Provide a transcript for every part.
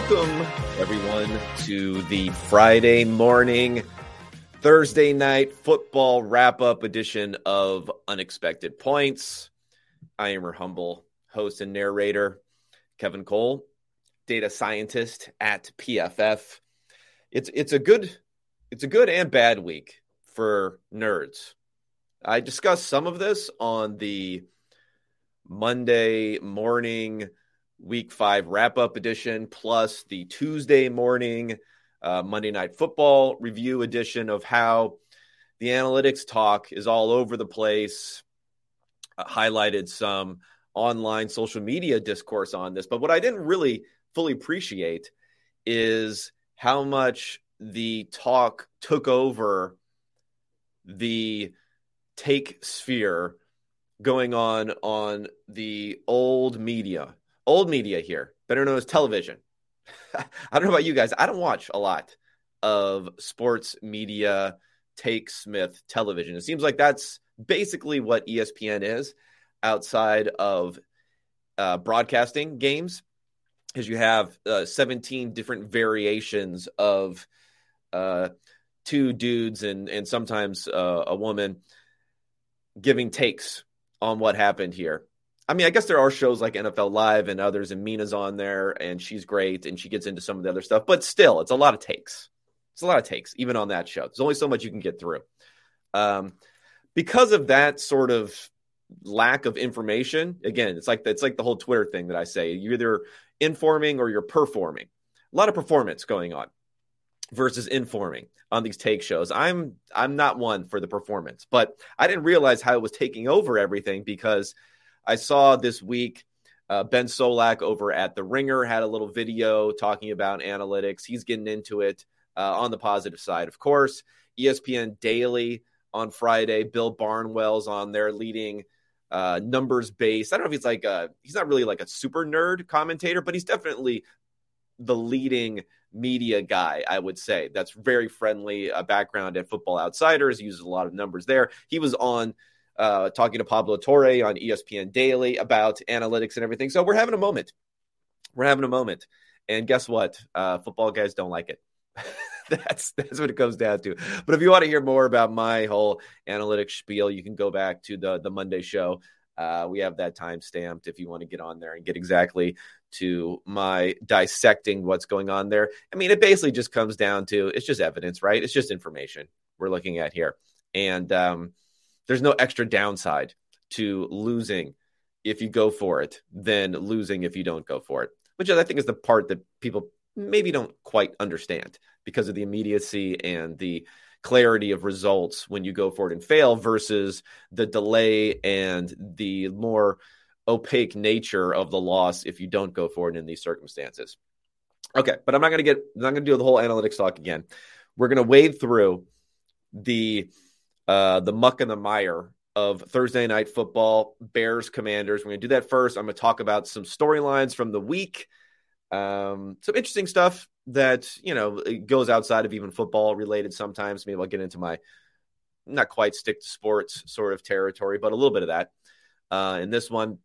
Welcome, everyone, to the Friday morning, Thursday night football wrap up edition of Unexpected Points. I am your humble host and narrator, Kevin Cole, data scientist at PFF. It's it's a good it's a good and bad week for nerds. I discussed some of this on the Monday morning week five wrap up edition, plus the Tuesday morning uh, Monday Night Football review edition of how the analytics talk is all over the place. Uh, highlighted some online social media discourse on this. But what I didn't really fully appreciate is how much the talk took over the take sphere going on on the old media old media here, better known as television. I don't know about you guys. I don't watch a lot of sports media take Smith television. It seems like that's basically what ESPN is outside of uh, broadcasting games, because you have uh, 17 different variations of uh, two dudes and and sometimes uh, a woman giving takes on what happened here. I mean, I guess there are shows like NFL Live and others, and Mina's on there, and she's great, and she gets into some of the other stuff. But still, it's a lot of takes. It's a lot of takes, even on that show. There's only so much you can get through. Um, because of that sort of lack of information, again, it's like it's like the whole Twitter thing that I say: you're either informing or you're performing. A lot of performance going on versus informing on these take shows. I'm I'm not one for the performance, but I didn't realize how it was taking over everything because I saw this week uh, Ben Solak over at The Ringer had a little video talking about analytics. He's getting into it uh, on the positive side, of course. ESPN Daily on Friday, Bill Barnwell's on there leading uh, numbers based. I don't know if he's like a, he's not really like a super nerd commentator, but he's definitely the leading media guy, I would say. That's very friendly. A background at Football Outsiders, He uses a lot of numbers there. He was on uh, talking to Pablo Torre on ESPN Daily about analytics and everything. So we're having a moment. We're having a moment. And guess what? Uh, football guys don't like it. that's that's what it comes down to. But if you want to hear more about my whole analytics spiel, you can go back to the the Monday show. Uh, we have that time stamped if you want to get on there and get exactly to my dissecting what's going on there. I mean, it basically just comes down to it's just evidence, right? It's just information we're looking at here. And um, there's no extra downside to losing if you go for it than losing if you don't go for it, which I think is the part that people maybe don't quite understand because of the immediacy and the clarity of results when you go for it and fail versus the delay and the more opaque nature of the loss if you don't go for it in these circumstances. Okay, but I'm not going to get I'm not going to do the whole analytics talk again. We're going to wade through the uh, the muck and the mire of Thursday night football, Bears Commanders. We're going to do that first. I'm going to talk about some storylines from the week, um, some interesting stuff that you know goes outside of even football related. Sometimes maybe I'll get into my not quite stick to sports sort of territory, but a little bit of that uh, in this one,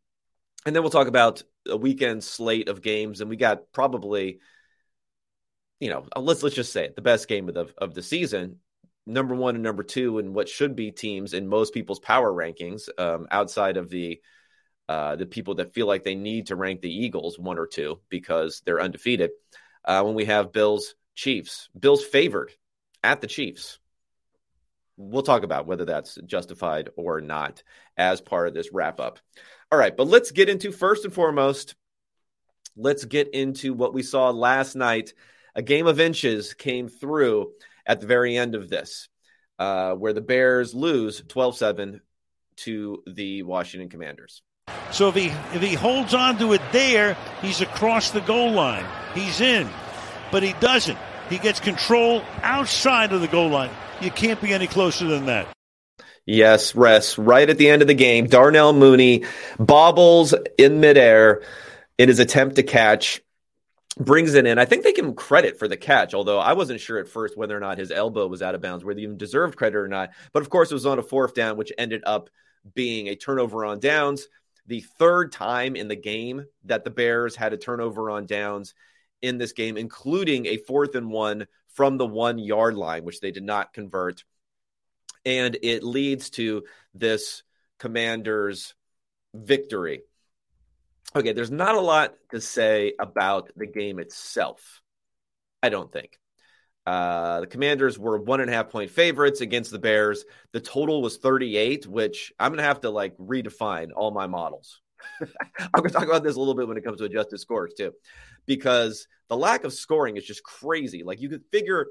and then we'll talk about a weekend slate of games, and we got probably. You know, let's let's just say it, the best game of the of the season number one and number two in what should be teams in most people's power rankings um, outside of the uh, the people that feel like they need to rank the Eagles one or two because they're undefeated. Uh, when we have Bills Chiefs, Bills favored at the Chiefs. We'll talk about whether that's justified or not as part of this wrap up. All right, but let's get into first and foremost, let's get into what we saw last night. A game of inches came through at the very end of this, uh, where the Bears lose 12 7 to the Washington Commanders. So if he if he holds on to it there, he's across the goal line. He's in. But he doesn't. He gets control outside of the goal line. You can't be any closer than that. Yes, rest right at the end of the game. Darnell Mooney bobbles in midair in his attempt to catch brings it in. I think they give him credit for the catch, although I wasn't sure at first whether or not his elbow was out of bounds, whether he even deserved credit or not. But of course, it was on a fourth down, which ended up being a turnover on downs. The third time in the game that the Bears had a turnover on downs in this game, including a fourth and one from the one yard line, which they did not convert. And it leads to this commander's victory. Okay, there's not a lot to say about the game itself, I don't think. Uh, the Commanders were one and a half point favorites against the Bears. The total was 38, which I'm going to have to like redefine all my models. I'm going to talk about this a little bit when it comes to adjusted scores too, because the lack of scoring is just crazy. Like you could figure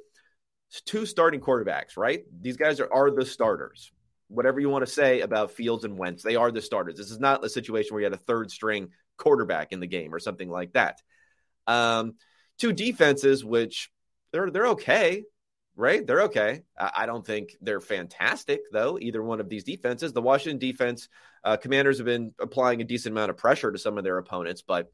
two starting quarterbacks, right? These guys are, are the starters. Whatever you want to say about Fields and Wentz, they are the starters. This is not a situation where you had a third string quarterback in the game or something like that. Um, two defenses, which they're they're okay, right? They're okay. I don't think they're fantastic though. Either one of these defenses. The Washington defense, uh, Commanders have been applying a decent amount of pressure to some of their opponents, but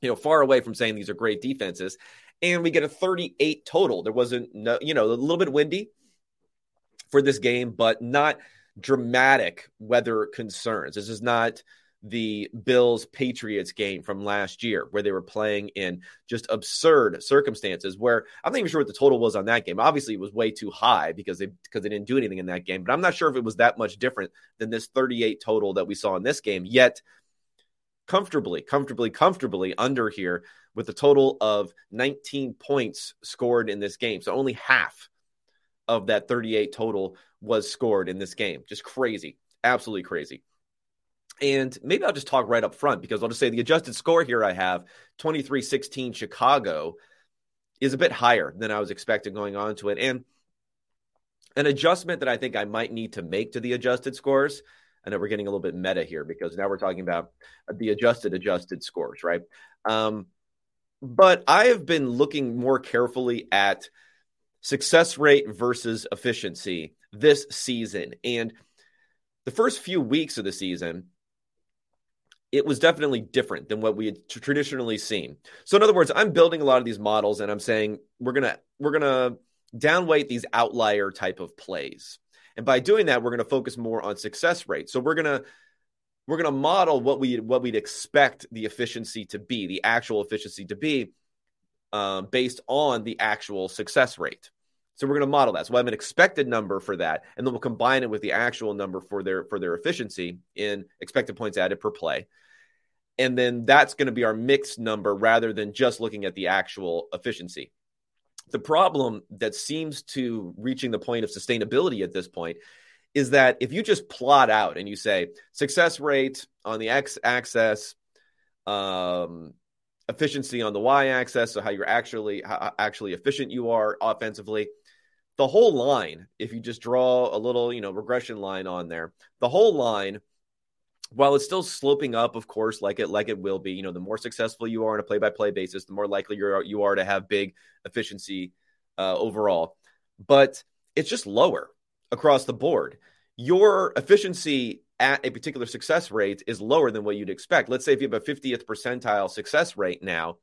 you know, far away from saying these are great defenses. And we get a 38 total. There wasn't no, you know, a little bit windy for this game, but not dramatic weather concerns. This is not the Bills Patriots game from last year, where they were playing in just absurd circumstances. Where I'm not even sure what the total was on that game. Obviously, it was way too high because they because they didn't do anything in that game. But I'm not sure if it was that much different than this 38 total that we saw in this game. Yet, comfortably, comfortably, comfortably under here with a total of 19 points scored in this game. So only half of that 38 total was scored in this game. Just crazy, absolutely crazy. And maybe I'll just talk right up front because I'll just say the adjusted score here I have 23 16 Chicago is a bit higher than I was expecting going on to it. And an adjustment that I think I might need to make to the adjusted scores. I know we're getting a little bit meta here because now we're talking about the adjusted adjusted scores, right? Um, but I have been looking more carefully at success rate versus efficiency this season. And the first few weeks of the season, it was definitely different than what we had traditionally seen. So in other words, I'm building a lot of these models and I'm saying we're going to we're going to downweight these outlier type of plays. And by doing that, we're going to focus more on success rate. So we're going to we're going to model what we what we'd expect the efficiency to be, the actual efficiency to be um, based on the actual success rate. So we're going to model that. So we'll have an expected number for that, and then we'll combine it with the actual number for their for their efficiency in expected points added per play. And then that's going to be our mixed number rather than just looking at the actual efficiency. The problem that seems to reaching the point of sustainability at this point is that if you just plot out and you say success rate on the x axis, um, efficiency on the y axis, so how you're actually how actually efficient you are offensively, the whole line, if you just draw a little, you know, regression line on there, the whole line, while it's still sloping up, of course, like it like it will be, you know, the more successful you are on a play-by-play basis, the more likely you're you are to have big efficiency uh, overall. But it's just lower across the board. Your efficiency at a particular success rate is lower than what you'd expect. Let's say if you have a 50th percentile success rate now,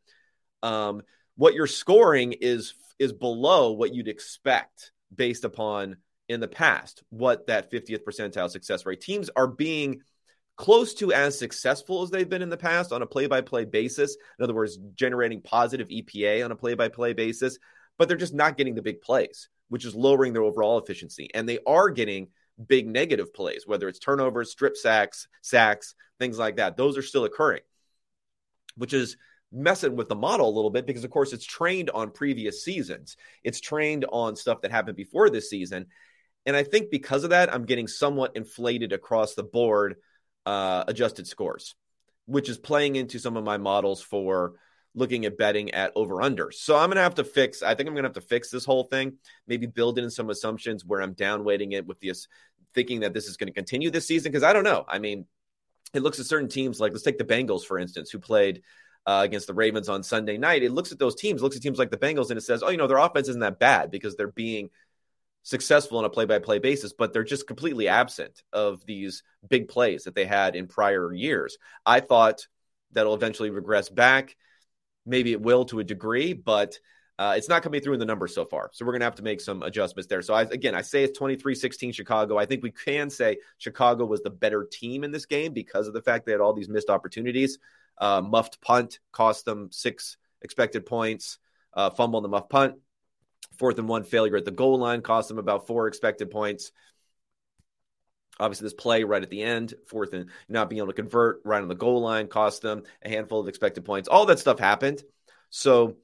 um, what you're scoring is is below what you'd expect based upon in the past what that 50th percentile success rate. Teams are being close to as successful as they've been in the past on a play-by-play basis. In other words generating positive epa on a play-by-play basis but they're just not getting the big plays which is lowering their overall efficiency. And they are getting big negative plays whether it's turnovers strip sacks sacks things like that. Those are still occurring which is messing with the model a little bit because, of course, it's trained on previous seasons. It's trained on stuff that happened before this season. And I think because of that, I'm getting somewhat inflated across the board uh, adjusted scores, which is playing into some of my models for looking at betting at over under. So I'm going to have to fix, I think I'm going to have to fix this whole thing, maybe build in some assumptions where I'm down weighting it with this, thinking that this is going to continue this season. Cause I don't know. I mean, it looks at certain teams like, let's take the Bengals, for instance, who played uh, against the Ravens on Sunday night, it looks at those teams, looks at teams like the Bengals, and it says, oh, you know, their offense isn't that bad because they're being successful on a play by play basis, but they're just completely absent of these big plays that they had in prior years. I thought that'll eventually regress back. Maybe it will to a degree, but uh, it's not coming through in the numbers so far. So we're going to have to make some adjustments there. So I, again, I say it's 23 16 Chicago. I think we can say Chicago was the better team in this game because of the fact they had all these missed opportunities. Uh, muffed punt cost them six expected points, uh, fumble on the muff punt. Fourth and one failure at the goal line cost them about four expected points. Obviously, this play right at the end, fourth and not being able to convert right on the goal line cost them a handful of expected points. All that stuff happened. So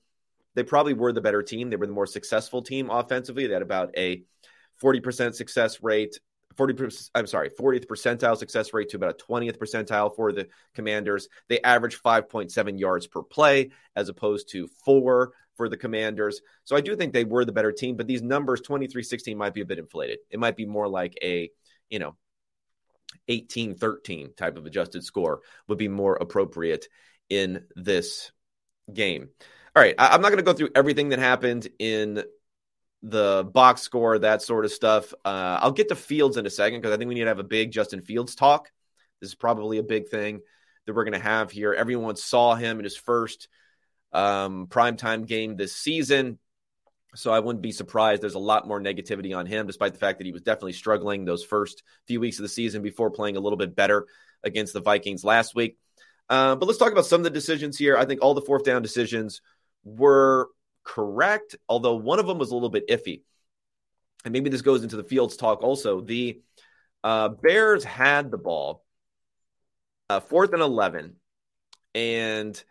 they probably were the better team. They were the more successful team offensively. They had about a 40% success rate 40 I'm sorry, 40th percentile success rate to about a 20th percentile for the Commanders. They average 5.7 yards per play as opposed to 4 for the Commanders. So I do think they were the better team, but these numbers 23-16 might be a bit inflated. It might be more like a, you know, 18-13 type of adjusted score would be more appropriate in this game. All right, I'm not going to go through everything that happened in the box score, that sort of stuff. Uh, I'll get to Fields in a second because I think we need to have a big Justin Fields talk. This is probably a big thing that we're going to have here. Everyone saw him in his first um, primetime game this season. So I wouldn't be surprised. There's a lot more negativity on him, despite the fact that he was definitely struggling those first few weeks of the season before playing a little bit better against the Vikings last week. Uh, but let's talk about some of the decisions here. I think all the fourth down decisions were correct, although one of them was a little bit iffy. And maybe this goes into the Fields talk also. The uh, Bears had the ball, uh, fourth and 11, and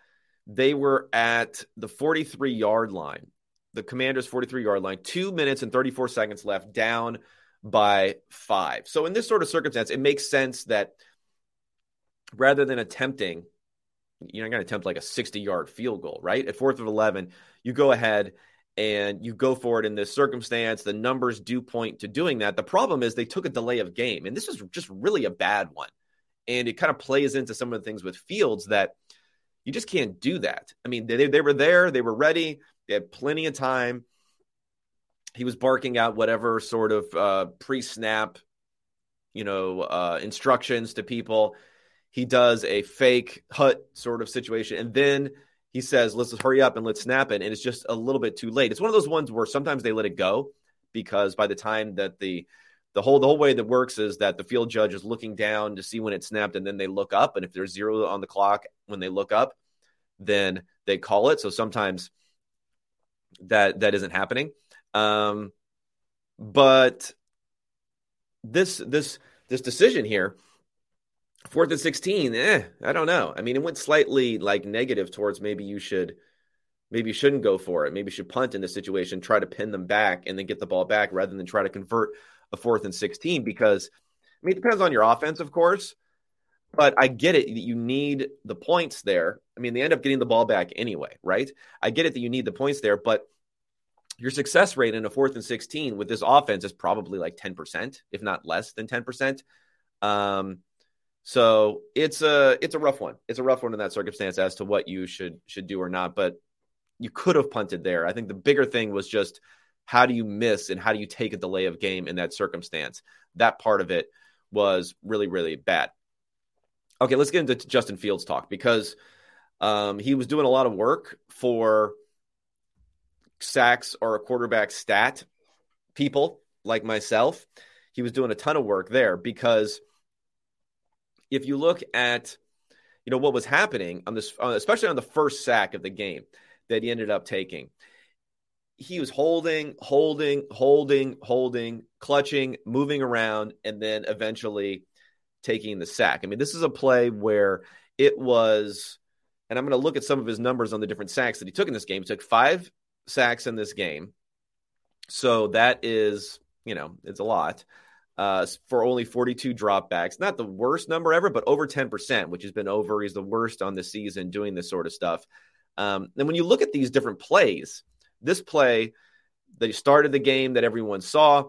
they were at the 43 yard line, the Commanders' 43 yard line, two minutes and 34 seconds left, down by five. So, in this sort of circumstance, it makes sense that rather than attempting you're not going to attempt like a 60 yard field goal, right? At fourth of 11, you go ahead and you go for it in this circumstance. The numbers do point to doing that. The problem is they took a delay of game, and this is just really a bad one. And it kind of plays into some of the things with Fields that you just can't do that. I mean, they, they were there, they were ready, they had plenty of time. He was barking out whatever sort of uh, pre snap, you know, uh, instructions to people he does a fake hut sort of situation, and then he says, "Let's hurry up and let's snap it." And it's just a little bit too late. It's one of those ones where sometimes they let it go because by the time that the the whole the whole way that works is that the field judge is looking down to see when it snapped, and then they look up, and if there's zero on the clock when they look up, then they call it. So sometimes that that isn't happening. Um, but this this this decision here Fourth and 16, eh, I don't know. I mean, it went slightly like negative towards maybe you should, maybe you shouldn't go for it. Maybe you should punt in this situation, try to pin them back and then get the ball back rather than try to convert a fourth and 16 because, I mean, it depends on your offense, of course, but I get it that you need the points there. I mean, they end up getting the ball back anyway, right? I get it that you need the points there, but your success rate in a fourth and 16 with this offense is probably like 10%, if not less than 10%. Um, so it's a it's a rough one. It's a rough one in that circumstance as to what you should should do or not. But you could have punted there. I think the bigger thing was just how do you miss and how do you take a delay of game in that circumstance? That part of it was really really bad. Okay, let's get into Justin Fields talk because um, he was doing a lot of work for sacks or a quarterback stat people like myself. He was doing a ton of work there because if you look at you know what was happening on this uh, especially on the first sack of the game that he ended up taking he was holding holding holding holding clutching moving around and then eventually taking the sack. I mean this is a play where it was and i'm going to look at some of his numbers on the different sacks that he took in this game. He took five sacks in this game. So that is you know it's a lot uh, for only 42 dropbacks. Not the worst number ever, but over 10%, which has been over. He's the worst on the season doing this sort of stuff. Um, and when you look at these different plays, this play, they started the game that everyone saw,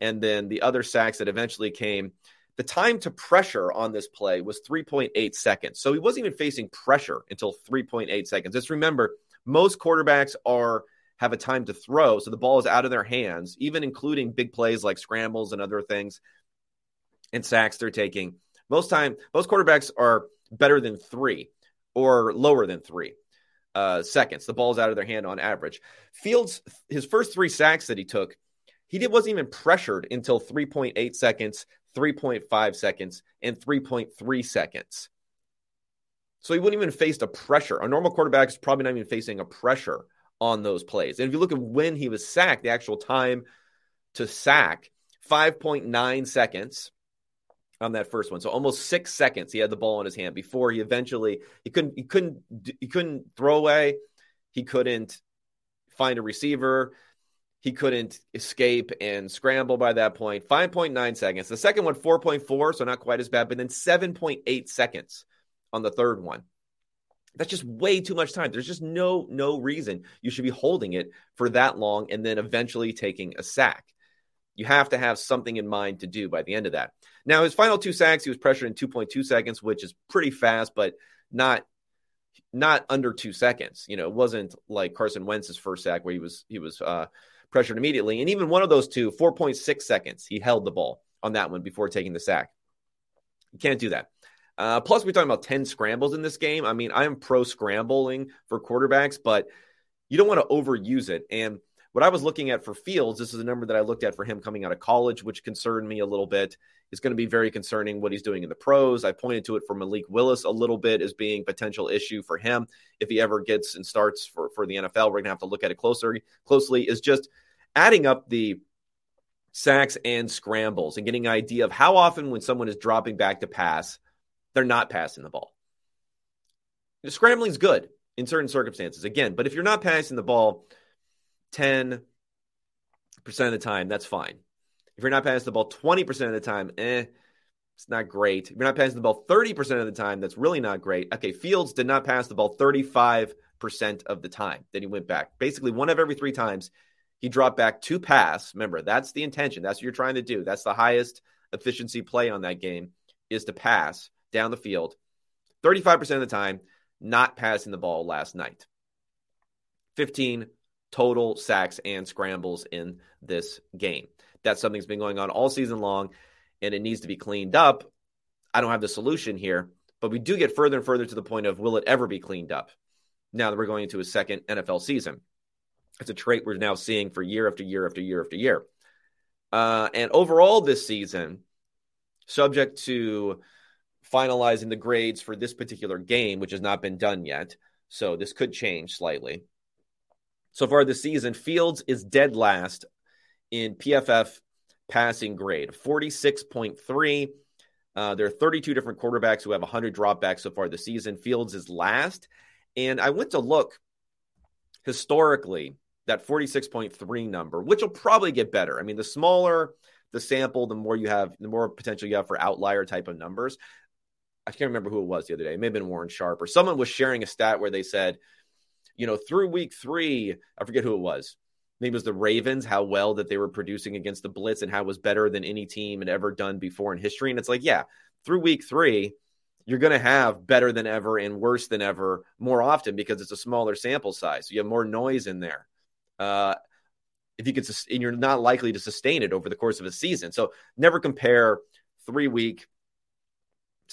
and then the other sacks that eventually came. The time to pressure on this play was 3.8 seconds. So he wasn't even facing pressure until 3.8 seconds. Just remember, most quarterbacks are have a time to throw. So the ball is out of their hands, even including big plays like scrambles and other things and sacks they're taking. Most time, most quarterbacks are better than three or lower than three uh, seconds. The ball's out of their hand on average. Fields, his first three sacks that he took, he did, wasn't even pressured until 3.8 seconds, 3.5 seconds, and 3.3 seconds. So he wouldn't even face a pressure. A normal quarterback is probably not even facing a pressure on those plays. And if you look at when he was sacked, the actual time to sack, 5.9 seconds on that first one. So almost six seconds he had the ball in his hand before he eventually he couldn't he couldn't he couldn't throw away, he couldn't find a receiver, he couldn't escape and scramble by that point. 5.9 seconds. The second one 4.4, so not quite as bad, but then 7.8 seconds on the third one. That's just way too much time. There's just no no reason you should be holding it for that long and then eventually taking a sack. You have to have something in mind to do by the end of that. Now, his final two sacks, he was pressured in 2.2 seconds, which is pretty fast, but not not under two seconds. You know, it wasn't like Carson Wentz's first sack where he was he was uh, pressured immediately. And even one of those two, 4.6 seconds, he held the ball on that one before taking the sack. You can't do that. Uh, plus, we're talking about 10 scrambles in this game. I mean, I'm pro scrambling for quarterbacks, but you don't want to overuse it. And what I was looking at for Fields, this is a number that I looked at for him coming out of college, which concerned me a little bit. Is going to be very concerning what he's doing in the pros. I pointed to it for Malik Willis a little bit as being potential issue for him if he ever gets and starts for, for the NFL. We're going to have to look at it closer closely. Is just adding up the sacks and scrambles and getting an idea of how often when someone is dropping back to pass they're not passing the ball. The scrambling is good in certain circumstances, again, but if you're not passing the ball 10% of the time, that's fine. If you're not passing the ball 20% of the time, eh, it's not great. If you're not passing the ball 30% of the time, that's really not great. Okay, Fields did not pass the ball 35% of the time. Then he went back. Basically, one of every three times he dropped back to pass. Remember, that's the intention. That's what you're trying to do. That's the highest efficiency play on that game is to pass down the field 35% of the time, not passing the ball last night. 15 total sacks and scrambles in this game. That's something that's been going on all season long, and it needs to be cleaned up. I don't have the solution here, but we do get further and further to the point of will it ever be cleaned up now that we're going into a second NFL season? It's a trait we're now seeing for year after year after year after year. Uh, and overall, this season, subject to finalizing the grades for this particular game, which has not been done yet. So this could change slightly. So far this season, Fields is dead last in PFF passing grade, 46.3. Uh, there are 32 different quarterbacks who have 100 dropbacks so far this season. Fields is last. And I went to look historically, that 46.3 number, which will probably get better. I mean, the smaller the sample, the more you have, the more potential you have for outlier type of numbers. I can't remember who it was the other day. It may have been Warren Sharp or someone was sharing a stat where they said, you know, through week three, I forget who it was. Maybe it was the Ravens, how well that they were producing against the Blitz and how it was better than any team had ever done before in history. And it's like, yeah, through week three, you're going to have better than ever and worse than ever more often because it's a smaller sample size. So you have more noise in there. Uh, if you could, and you're not likely to sustain it over the course of a season. So never compare three week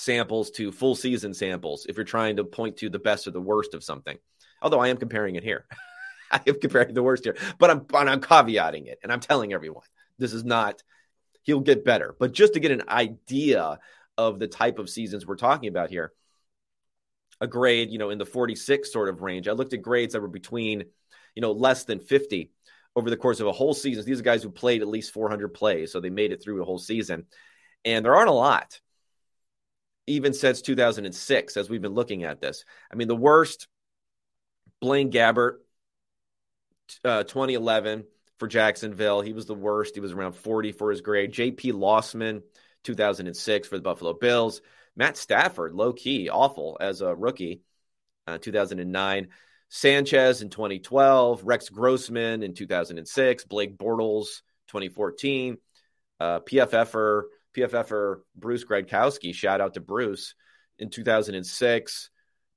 samples to full season samples if you're trying to point to the best or the worst of something. Although I am comparing it here. I am comparing the worst here, but I'm but I'm caveating it and I'm telling everyone this is not he'll get better. But just to get an idea of the type of seasons we're talking about here, a grade, you know, in the 46 sort of range. I looked at grades that were between, you know, less than 50 over the course of a whole season. These are guys who played at least 400 plays, so they made it through a whole season. And there aren't a lot even since 2006 as we've been looking at this. I mean, the worst Blaine Gabbert, uh, 2011 for Jacksonville. He was the worst. He was around 40 for his grade. JP Losman, 2006 for the Buffalo Bills. Matt Stafford, low key, awful as a rookie, uh, 2009. Sanchez in 2012. Rex Grossman in 2006. Blake Bortles, 2014. Uh, PFFer PFFer Bruce Gradkowski, shout out to Bruce, in 2006.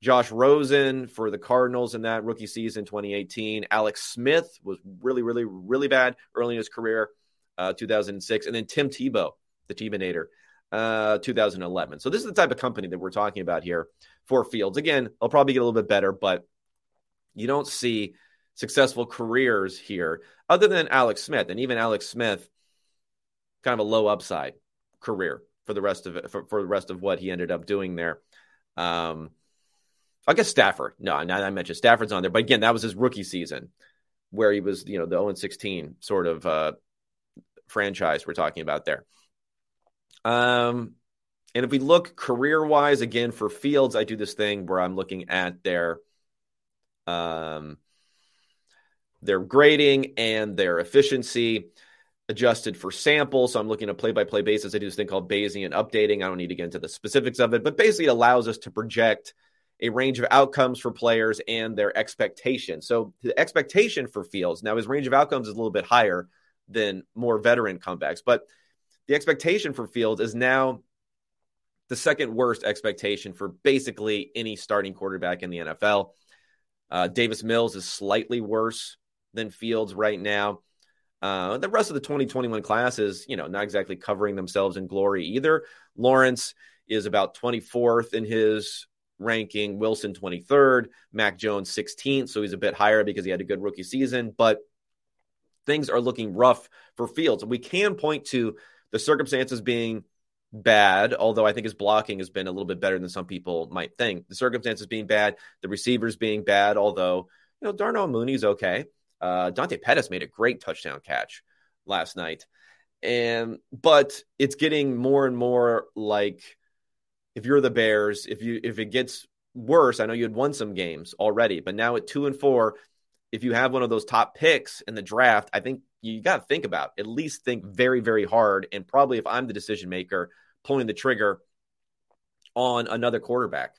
Josh Rosen for the Cardinals in that rookie season, 2018. Alex Smith was really, really, really bad early in his career, uh, 2006. And then Tim Tebow, the Tebonator, uh, 2011. So this is the type of company that we're talking about here for Fields. Again, I'll probably get a little bit better, but you don't see successful careers here other than Alex Smith. And even Alex Smith, kind of a low upside career for the rest of it, for, for the rest of what he ended up doing there. Um, I guess Stafford. No, I mentioned Stafford's on there, but again, that was his rookie season where he was, you know, the 0 16 sort of uh, franchise we're talking about there. Um, and if we look career wise, again for Fields, I do this thing where I'm looking at their um, their grading and their efficiency adjusted for sample. So I'm looking at play by play basis. I do this thing called Bayesian updating. I don't need to get into the specifics of it, but basically it allows us to project a range of outcomes for players and their expectations. So the expectation for Fields now his range of outcomes is a little bit higher than more veteran comebacks, but the expectation for Fields is now the second worst expectation for basically any starting quarterback in the NFL. Uh, Davis Mills is slightly worse than Fields right now. Uh, the rest of the 2021 class is, you know, not exactly covering themselves in glory either. Lawrence is about 24th in his ranking, Wilson 23rd, Mac Jones 16th. So he's a bit higher because he had a good rookie season, but things are looking rough for Fields. We can point to the circumstances being bad, although I think his blocking has been a little bit better than some people might think. The circumstances being bad, the receivers being bad, although, you know, Darnell Mooney's okay. Uh, Dante Pettis made a great touchdown catch last night. And but it's getting more and more like if you're the Bears, if you if it gets worse, I know you had won some games already, but now at two and four, if you have one of those top picks in the draft, I think you got to think about at least think very very hard, and probably if I'm the decision maker, pulling the trigger on another quarterback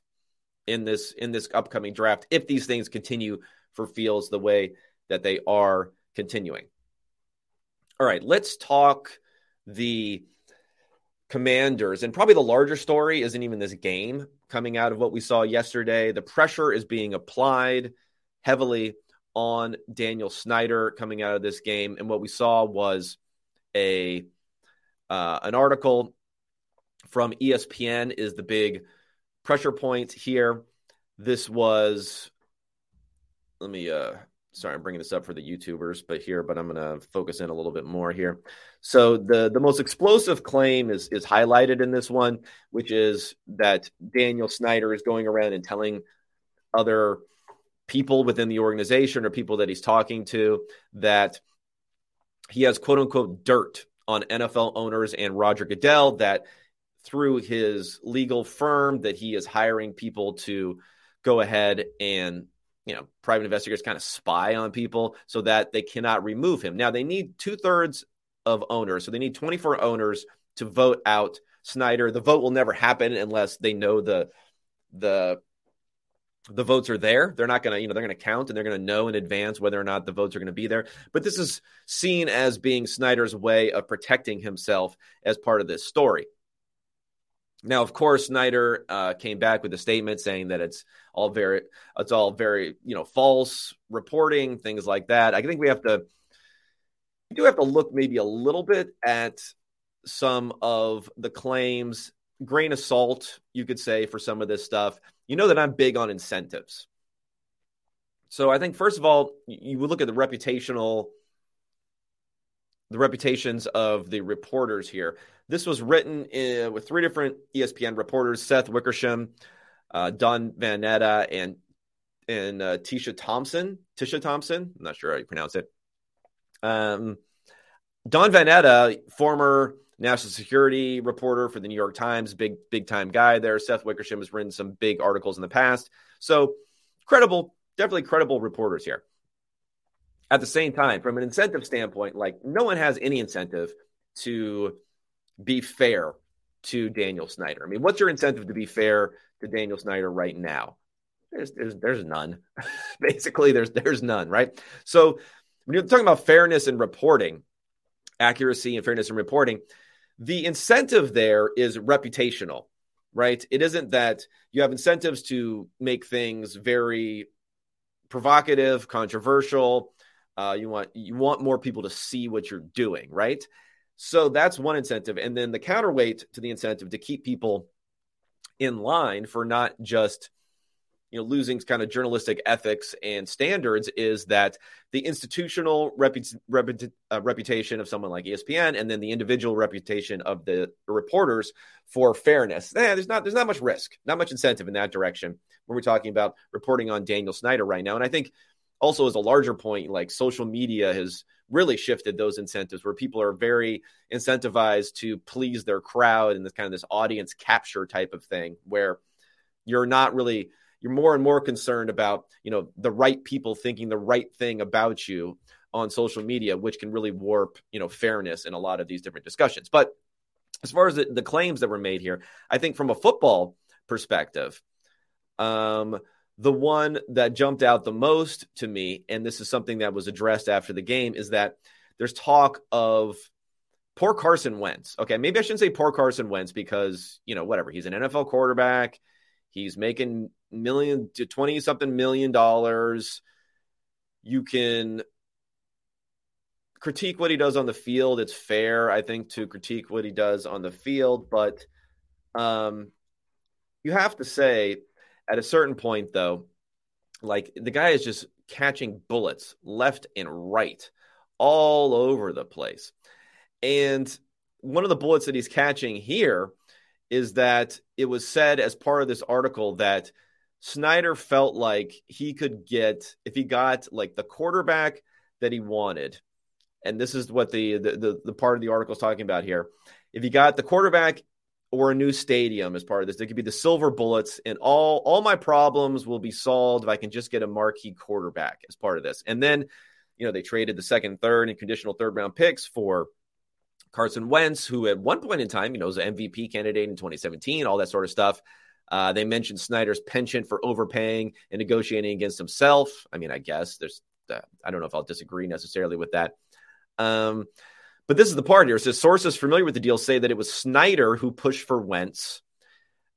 in this in this upcoming draft if these things continue for Fields the way that they are continuing. All right, let's talk the commanders. And probably the larger story isn't even this game coming out of what we saw yesterday. The pressure is being applied heavily on Daniel Snyder coming out of this game. And what we saw was a uh, an article from ESPN is the big pressure point here. This was let me uh sorry, I'm bringing this up for the YouTubers, but here, but I'm going to focus in a little bit more here. So the the most explosive claim is is highlighted in this one, which is that Daniel Snyder is going around and telling other people within the organization or people that he's talking to that he has quote unquote dirt on NFL owners and Roger Goodell that through his legal firm that he is hiring people to go ahead and you know, private investigators kind of spy on people so that they cannot remove him. Now they need two thirds of owners, so they need 24 owners to vote out Snyder. The vote will never happen unless they know the the the votes are there. They're not going to, you know, they're going to count and they're going to know in advance whether or not the votes are going to be there. But this is seen as being Snyder's way of protecting himself as part of this story. Now, of course, Snyder uh, came back with a statement saying that it's all very, it's all very, you know, false reporting, things like that. I think we have to, we do have to look maybe a little bit at some of the claims, grain of salt, you could say, for some of this stuff. You know that I'm big on incentives. So I think first of all, you would look at the reputational, the reputations of the reporters here. This was written in, with three different ESPN reporters: Seth Wickersham, uh, Don Van Natta, and and uh, Tisha Thompson. Tisha Thompson. I'm not sure how you pronounce it. Um, Don Van Natta, former national security reporter for the New York Times, big big time guy there. Seth Wickersham has written some big articles in the past, so credible, definitely credible reporters here. At the same time, from an incentive standpoint, like no one has any incentive to be fair to Daniel Snyder? I mean, what's your incentive to be fair to Daniel Snyder right now? There's there's there's none. Basically, there's there's none, right? So when you're talking about fairness in reporting, accuracy and fairness in reporting, the incentive there is reputational, right? It isn't that you have incentives to make things very provocative, controversial. Uh, you want you want more people to see what you're doing, right? So that's one incentive. And then the counterweight to the incentive to keep people in line for not just, you know losing kind of journalistic ethics and standards is that the institutional repu- repu- uh, reputation of someone like ESPN and then the individual reputation of the reporters for fairness. Eh, there's not there's not much risk, not much incentive in that direction when we're talking about reporting on Daniel Snyder right now. And I think also as a larger point, like social media has really shifted those incentives where people are very incentivized to please their crowd and this kind of this audience capture type of thing where you're not really you're more and more concerned about you know the right people thinking the right thing about you on social media which can really warp you know fairness in a lot of these different discussions. But as far as the, the claims that were made here i think from a football perspective um the one that jumped out the most to me and this is something that was addressed after the game is that there's talk of poor Carson Wentz. Okay, maybe I shouldn't say poor Carson Wentz because, you know, whatever. He's an NFL quarterback. He's making million to 20 something million dollars. You can critique what he does on the field. It's fair, I think, to critique what he does on the field, but um, you have to say at a certain point, though, like the guy is just catching bullets left and right all over the place. And one of the bullets that he's catching here is that it was said as part of this article that Snyder felt like he could get if he got like the quarterback that he wanted. And this is what the the the, the part of the article is talking about here. If he got the quarterback or a new stadium as part of this, there could be the silver bullets, and all all my problems will be solved if I can just get a marquee quarterback as part of this. And then, you know, they traded the second, third, and conditional third round picks for Carson Wentz, who at one point in time, you know, was an MVP candidate in 2017, all that sort of stuff. Uh, they mentioned Snyder's penchant for overpaying and negotiating against himself. I mean, I guess there's, uh, I don't know if I'll disagree necessarily with that. Um, but this is the part here. It says sources familiar with the deal say that it was Snyder who pushed for Wentz,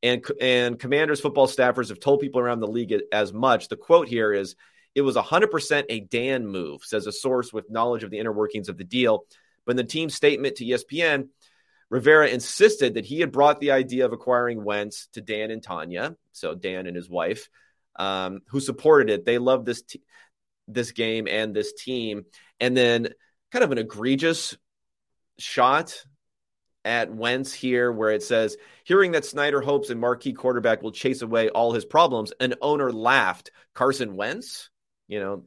and and Commanders football staffers have told people around the league as much. The quote here is, "It was 100% a Dan move," says a source with knowledge of the inner workings of the deal. But in the team statement to ESPN, Rivera insisted that he had brought the idea of acquiring Wentz to Dan and Tanya, so Dan and his wife, um, who supported it. They loved this t- this game and this team, and then kind of an egregious shot at Wentz here, where it says, "Hearing that Snyder hopes a marquee quarterback will chase away all his problems, an owner laughed. Carson Wentz, you know,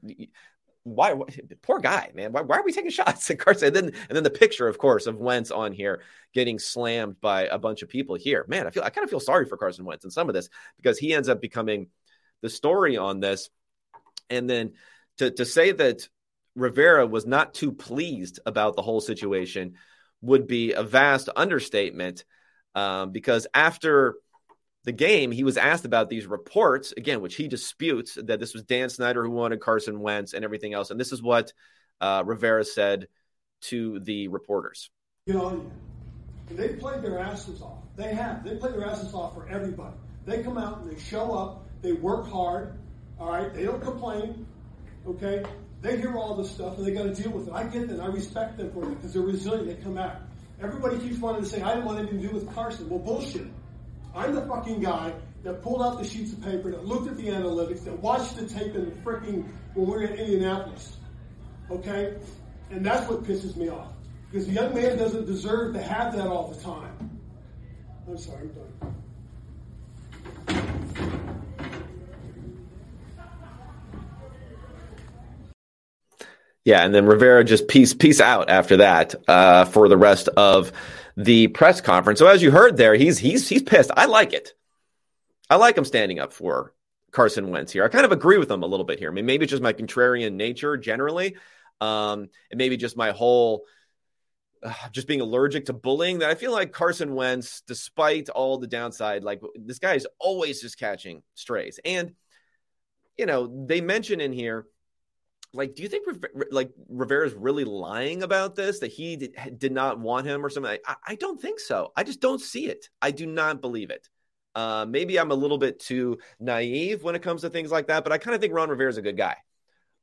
why, why, poor guy, man. Why, why, are we taking shots at Carson? And then and then the picture, of course, of Wentz on here getting slammed by a bunch of people here. Man, I feel I kind of feel sorry for Carson Wentz in some of this because he ends up becoming the story on this. And then to to say that Rivera was not too pleased about the whole situation would be a vast understatement um, because after the game, he was asked about these reports again, which he disputes that this was Dan Snyder who wanted Carson Wentz and everything else. And this is what uh, Rivera said to the reporters. You know, they played their asses off. They have. They play their asses off for everybody. They come out and they show up. They work hard. All right. They don't complain. Okay. They hear all this stuff and they got to deal with it. I get that. I respect them for it because they're resilient. They come out. Everybody keeps wanting to say, I didn't want anything to do with Carson. Well, bullshit. I'm the fucking guy that pulled out the sheets of paper, that looked at the analytics, that watched the tape in the freaking when we were in Indianapolis. Okay? And that's what pisses me off. Because the young man doesn't deserve to have that all the time. I'm sorry, I'm done. Yeah, and then Rivera just peace peace out after that uh, for the rest of the press conference. So as you heard there, he's he's he's pissed. I like it. I like him standing up for Carson Wentz here. I kind of agree with him a little bit here. I mean, maybe it's just my contrarian nature generally, um, and maybe just my whole uh, just being allergic to bullying. That I feel like Carson Wentz, despite all the downside, like this guy is always just catching strays. And you know, they mention in here like do you think like Rivera's really lying about this that he did, not want him or something? I, I, don't think so. I just don't see it. I do not believe it. Uh, maybe I'm a little bit too naive when it comes to things like that, but I kind of think Ron Rivera is a good guy.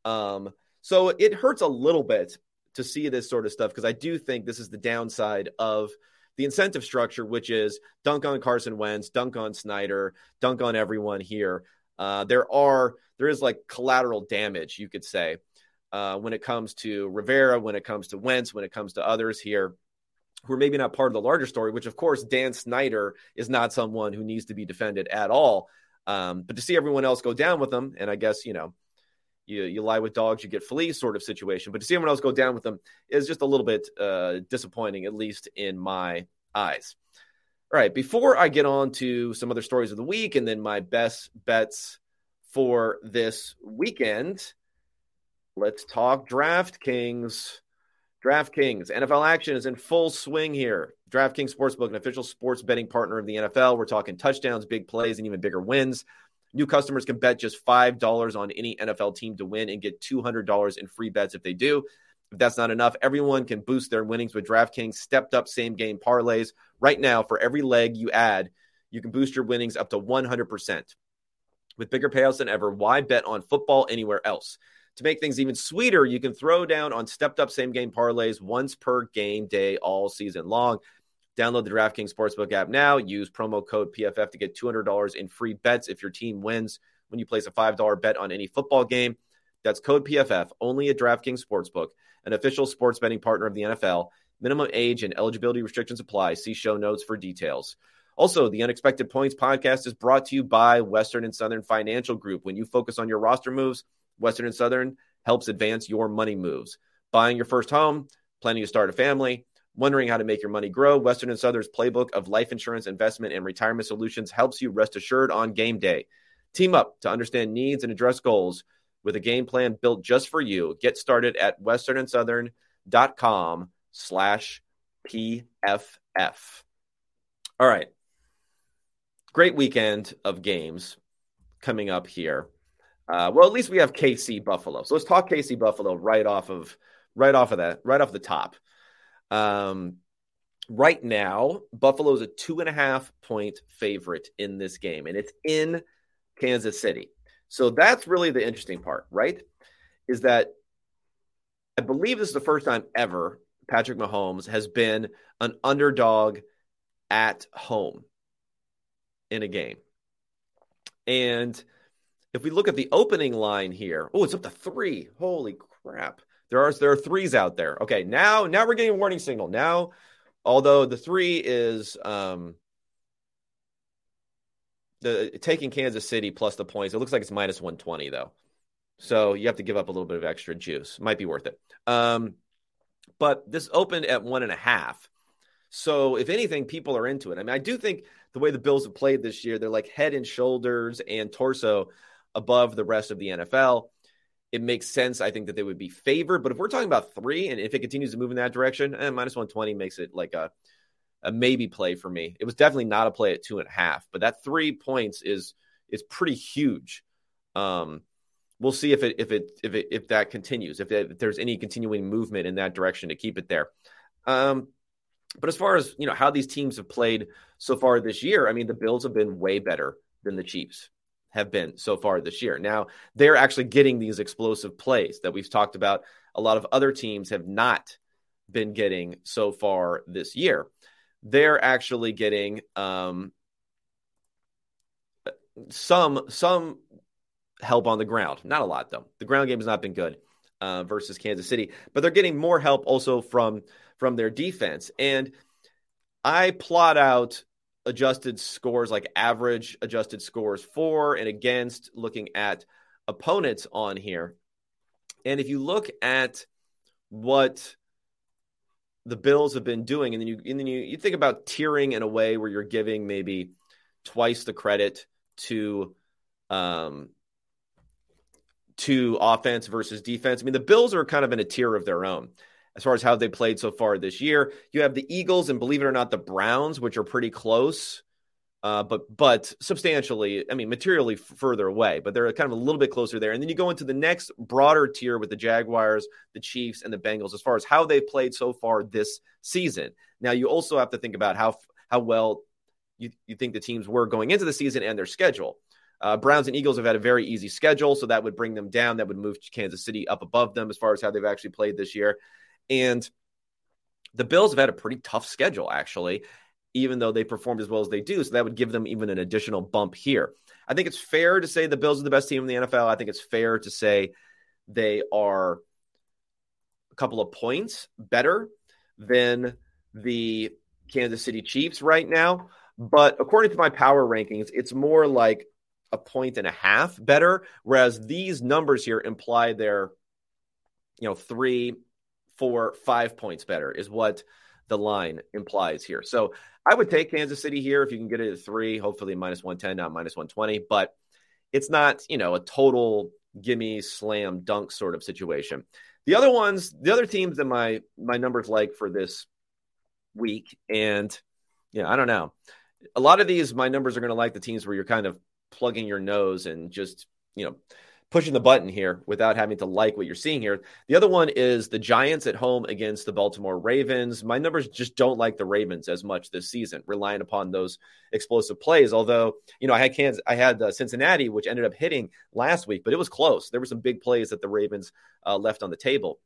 Um, so it hurts a little bit to see this sort of stuff because I do think this is the downside of the incentive structure, which is dunk on Carson Wentz, dunk on Snyder, dunk on everyone here. Uh, there are there is like collateral damage, you could say, uh, when it comes to Rivera, when it comes to Wentz, when it comes to others here who are maybe not part of the larger story. Which, of course, Dan Snyder is not someone who needs to be defended at all. Um, but to see everyone else go down with them, and I guess you know you you lie with dogs, you get fleas sort of situation. But to see everyone else go down with them is just a little bit uh, disappointing, at least in my eyes. All right, before I get on to some other stories of the week and then my best bets for this weekend, let's talk DraftKings. DraftKings, NFL action is in full swing here. DraftKings Sportsbook, an official sports betting partner of the NFL. We're talking touchdowns, big plays, and even bigger wins. New customers can bet just $5 on any NFL team to win and get $200 in free bets if they do. If that's not enough, everyone can boost their winnings with DraftKings stepped up same game parlays. Right now, for every leg you add, you can boost your winnings up to 100%. With bigger payouts than ever, why bet on football anywhere else? To make things even sweeter, you can throw down on stepped up same game parlays once per game day all season long. Download the DraftKings Sportsbook app now. Use promo code PFF to get $200 in free bets if your team wins when you place a $5 bet on any football game. That's code PFF only at DraftKings Sportsbook, an official sports betting partner of the NFL. Minimum age and eligibility restrictions apply. See show notes for details. Also, the Unexpected Points podcast is brought to you by Western and Southern Financial Group. When you focus on your roster moves, Western and Southern helps advance your money moves. Buying your first home, planning to start a family, Wondering how to make your money grow? Western and Southern's playbook of life insurance, investment, and retirement solutions helps you rest assured on game day. Team up to understand needs and address goals with a game plan built just for you. Get started at westernandsouthern.com slash PFF. All right. Great weekend of games coming up here. Uh, well, at least we have KC Buffalo. So let's talk KC Buffalo right off of right off of that, right off the top. Um, right now, Buffalo is a two and a half point favorite in this game, and it's in Kansas City. So that's really the interesting part, right? Is that I believe this is the first time ever Patrick Mahomes has been an underdog at home in a game. And if we look at the opening line here, oh, it's up to three. Holy crap. There are there are threes out there. Okay, now now we're getting a warning signal. Now, although the three is um the taking Kansas City plus the points, it looks like it's minus 120 though. So you have to give up a little bit of extra juice. Might be worth it. Um, but this opened at one and a half. So if anything, people are into it. I mean, I do think the way the Bills have played this year, they're like head and shoulders and torso above the rest of the NFL it makes sense. I think that they would be favored. But if we're talking about three, and if it continues to move in that direction, eh, minus 120 makes it like a, a maybe play for me. It was definitely not a play at two and a half, but that three points is is pretty huge. Um, we'll see if it if it if it if that continues, if, it, if there's any continuing movement in that direction to keep it there. Um, but as far as you know, how these teams have played so far this year, I mean, the Bills have been way better than the Chiefs have been so far this year. Now, they're actually getting these explosive plays that we've talked about. A lot of other teams have not been getting so far this year. They're actually getting um, some some help on the ground. Not a lot though. The ground game has not been good uh, versus Kansas City, but they're getting more help also from from their defense. And I plot out adjusted scores, like average adjusted scores for and against, looking at opponents on here. And if you look at what the Bills have been doing, and then you and then you, you think about tiering in a way where you're giving maybe twice the credit to um to offense versus defense. I mean, the Bills are kind of in a tier of their own as far as how they played so far this year. You have the Eagles and believe it or not, the Browns, which are pretty close, uh, but but substantially, I mean, materially further away. But they're kind of a little bit closer there. And then you go into the next broader tier with the Jaguars, the Chiefs, and the Bengals as far as how they've played so far this season. Now you also have to think about how how well you, you think the teams were going into the season and their schedule. Uh, Browns and Eagles have had a very easy schedule, so that would bring them down. That would move Kansas City up above them as far as how they've actually played this year. And the Bills have had a pretty tough schedule, actually. even though they performed as well as they do. So that would give them even an additional bump here. I think it's fair to say the Bills are the best team in the NFL. I think it's fair to say they are a couple of points better than the Kansas City Chiefs right now. But according to my power rankings, it's more like a point and a half better. Whereas these numbers here imply they're, you know, three, four, five points better is what the line implies here. So I would take Kansas City here if you can get it at three, hopefully minus 110, not minus 120. But it's not, you know, a total gimme slam dunk sort of situation. The other ones, the other teams that my my numbers like for this week, and yeah, I don't know. A lot of these, my numbers are going to like the teams where you're kind of plugging your nose and just you know pushing the button here without having to like what you're seeing here. The other one is the Giants at home against the Baltimore Ravens. My numbers just don't like the Ravens as much this season, relying upon those explosive plays. Although, you know, I had Kansas, I had uh, Cincinnati, which ended up hitting last week, but it was close. There were some big plays that the Ravens uh, left on the table.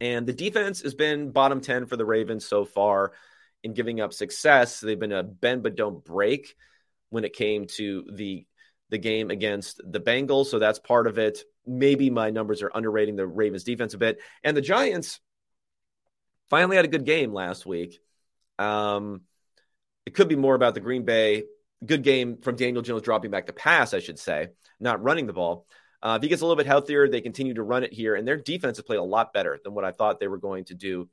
And the defense has been bottom 10 for the Ravens so far in giving up success. They've been a bend but don't break when it came to the the game against the Bengals. So that's part of it. Maybe my numbers are underrating the Ravens defense a bit. And the Giants finally had a good game last week. Um, it could be more about the Green Bay good game from Daniel Jones dropping back to pass, I should say, not running the ball. Uh, if he gets a little bit healthier, they continue to run it here, and their defense has played a lot better than what I thought they were going to do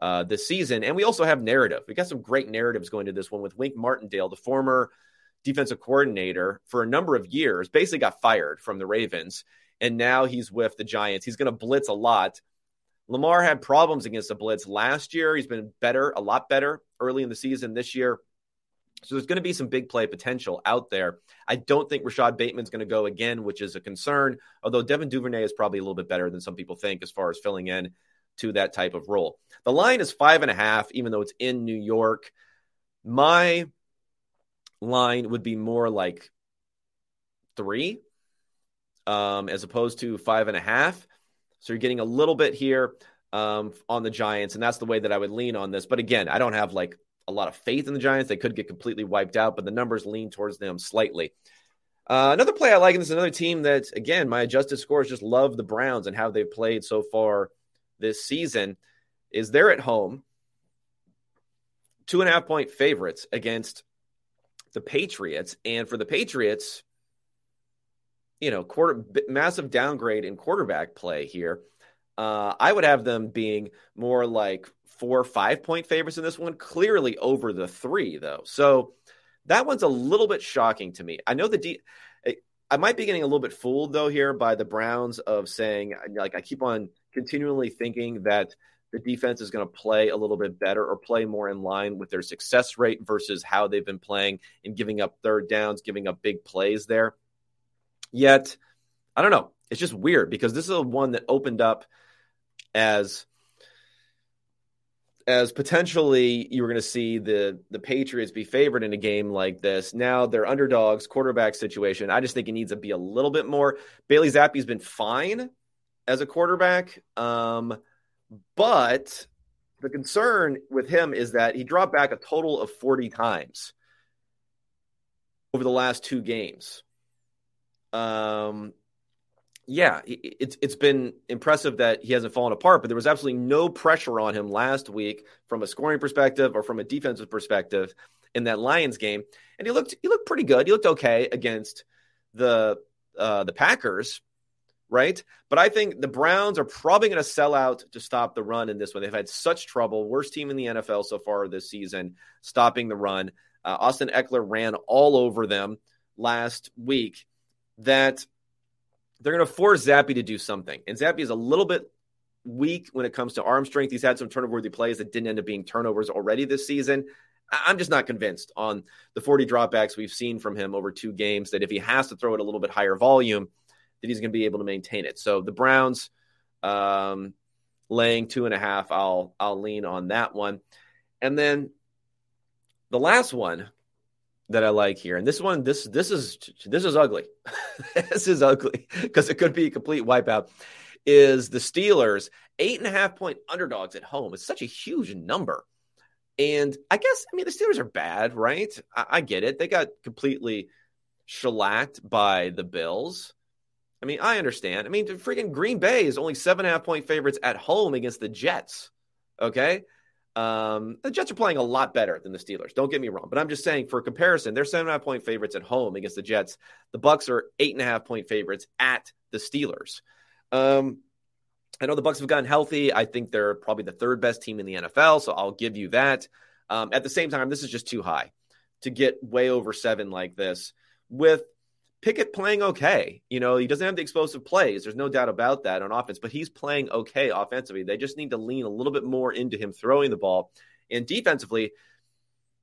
uh, this season. And we also have narrative. We got some great narratives going to this one with Wink Martindale, the former defensive coordinator for a number of years, basically got fired from the Ravens. And now he's with the Giants. He's going to blitz a lot. Lamar had problems against the blitz last year. He's been better, a lot better early in the season this year. So there's going to be some big play potential out there. I don't think Rashod Bateman's going to go again, which is a concern. Although Devin Duvernay is probably a little bit better than some people think as far as filling in to that type of role. The line is five and a half, even though it's in New York. My line would be more like three um, as opposed to five and a half. So you're getting a little bit here um, on the Giants, and that's the way that I would lean on this. But again, I don't have like a lot of faith in the Giants. They could get completely wiped out, but the numbers lean towards them slightly. Uh, another play I like, and this is another team that, again, my adjusted scores just love the Browns and how they've played so far this season, is they're at home, two and a half point favorites against the Patriots. And for the Patriots, you know, quarter massive downgrade in quarterback play here. Uh, I would have them being more like four or five point favorites in this one, clearly over the three, though. So that one's a little bit shocking to me. I know the D. I might be getting a little bit fooled though here by the Browns of saying like I keep on continually thinking that the defense is going to play a little bit better or play more in line with their success rate versus how they've been playing and giving up third downs, giving up big plays there. Yet, I don't know. It's just weird because this is a one that opened up as as potentially you were going to see the the Patriots be favored in a game like this. Now they're underdogs, quarterback situation. I just think it needs to be a little bit more. Bailey Zappe's been fine as a quarterback. Um, but the concern with him is that he dropped back a total of 40 times over the last two games. Um, yeah, it's it's been impressive that he hasn't fallen apart, but there was absolutely no pressure on him last week from a scoring perspective or from a defensive perspective in that Lions game, and he looked he looked pretty good. He looked okay against the uh, the Packers, right? But I think the Browns are probably going to sell out to stop the run in this one. They've had such trouble, worst team in the NFL so far this season, stopping the run. Uh, Austin Ekeler ran all over them last week. That they're going to force Zappe to do something, and Zappe is a little bit weak when it comes to arm strength. He's had some turnover-worthy plays that didn't end up being turnovers already this season. I'm just not convinced on the 40 dropbacks we've seen from him over two games that if he has to throw it a little bit higher volume, that he's going to be able to maintain it. So the Browns um, laying two and a half, I'll I'll lean on that one. And then the last one that I like here, and this one, this this is this is ugly. this is ugly because it could be a complete wipeout. Is the Steelers eight and a half point underdogs at home? It's such a huge number. And I guess, I mean, the Steelers are bad, right? I, I get it. They got completely shellacked by the Bills. I mean, I understand. I mean, freaking Green Bay is only seven and a half point favorites at home against the Jets. Okay. Um, the Jets are playing a lot better than the Steelers. Don't get me wrong, but I'm just saying for comparison, they're seven and a half point favorites at home against the Jets. The Bucs are eight and a half point favorites at the Steelers. Um, I know the Bucs have gotten healthy. I think they're probably the third best team in the NFL, so I'll give you that. Um, at the same time, this is just too high to get way over seven like this with Pickett playing okay. You know, he doesn't have the explosive plays. There's no doubt about that on offense, but he's playing okay offensively. They just need to lean a little bit more into him throwing the ball. And defensively,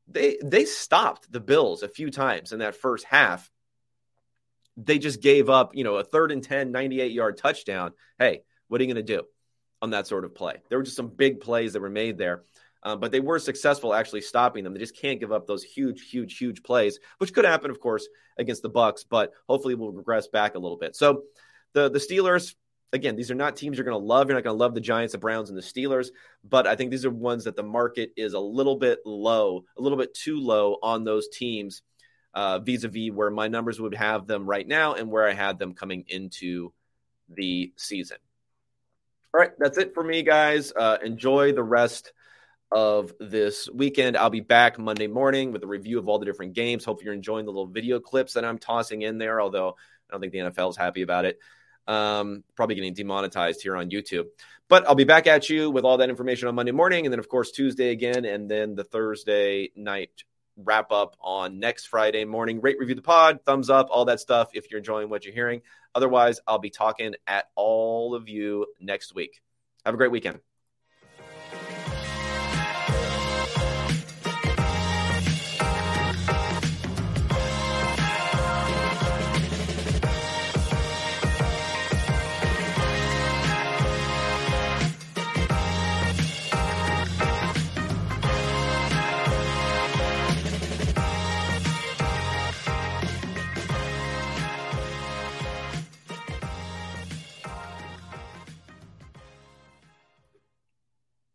they they stopped the Bills a few times in that first half. They just gave up, you know, a third and 10, 98 yard touchdown. Hey, what are you going to do on that sort of play? There were just some big plays that were made there. Um, but they were successful actually stopping them. They just can't give up those huge, huge, huge plays, which could happen, of course, against the Bucs. But hopefully, we'll regress back a little bit. So the the Steelers, again, these are not teams you're going to love. You're not going to love the Giants, the Browns, and the Steelers. But I think these are ones that the market is a little bit low, a little bit too low on those teams, uh, vis-a-vis where my numbers would have them right now and where I had them coming into the season. All right, that's it for me, guys. Uh, enjoy the rest of this weekend. I'll be back Monday morning with a review of all the different games. Hope you're enjoying the little video clips that I'm tossing in there, although I don't think the NFL is happy about it. Um, probably getting demonetized here on YouTube. But I'll be back at you with all that information on Monday morning, and then, of course, Tuesday again, and then the Thursday night wrap up on next Friday morning. Rate, review the pod, thumbs up, all that stuff if you're enjoying what you're hearing. Otherwise, I'll be talking at all of you next week. Have a great weekend.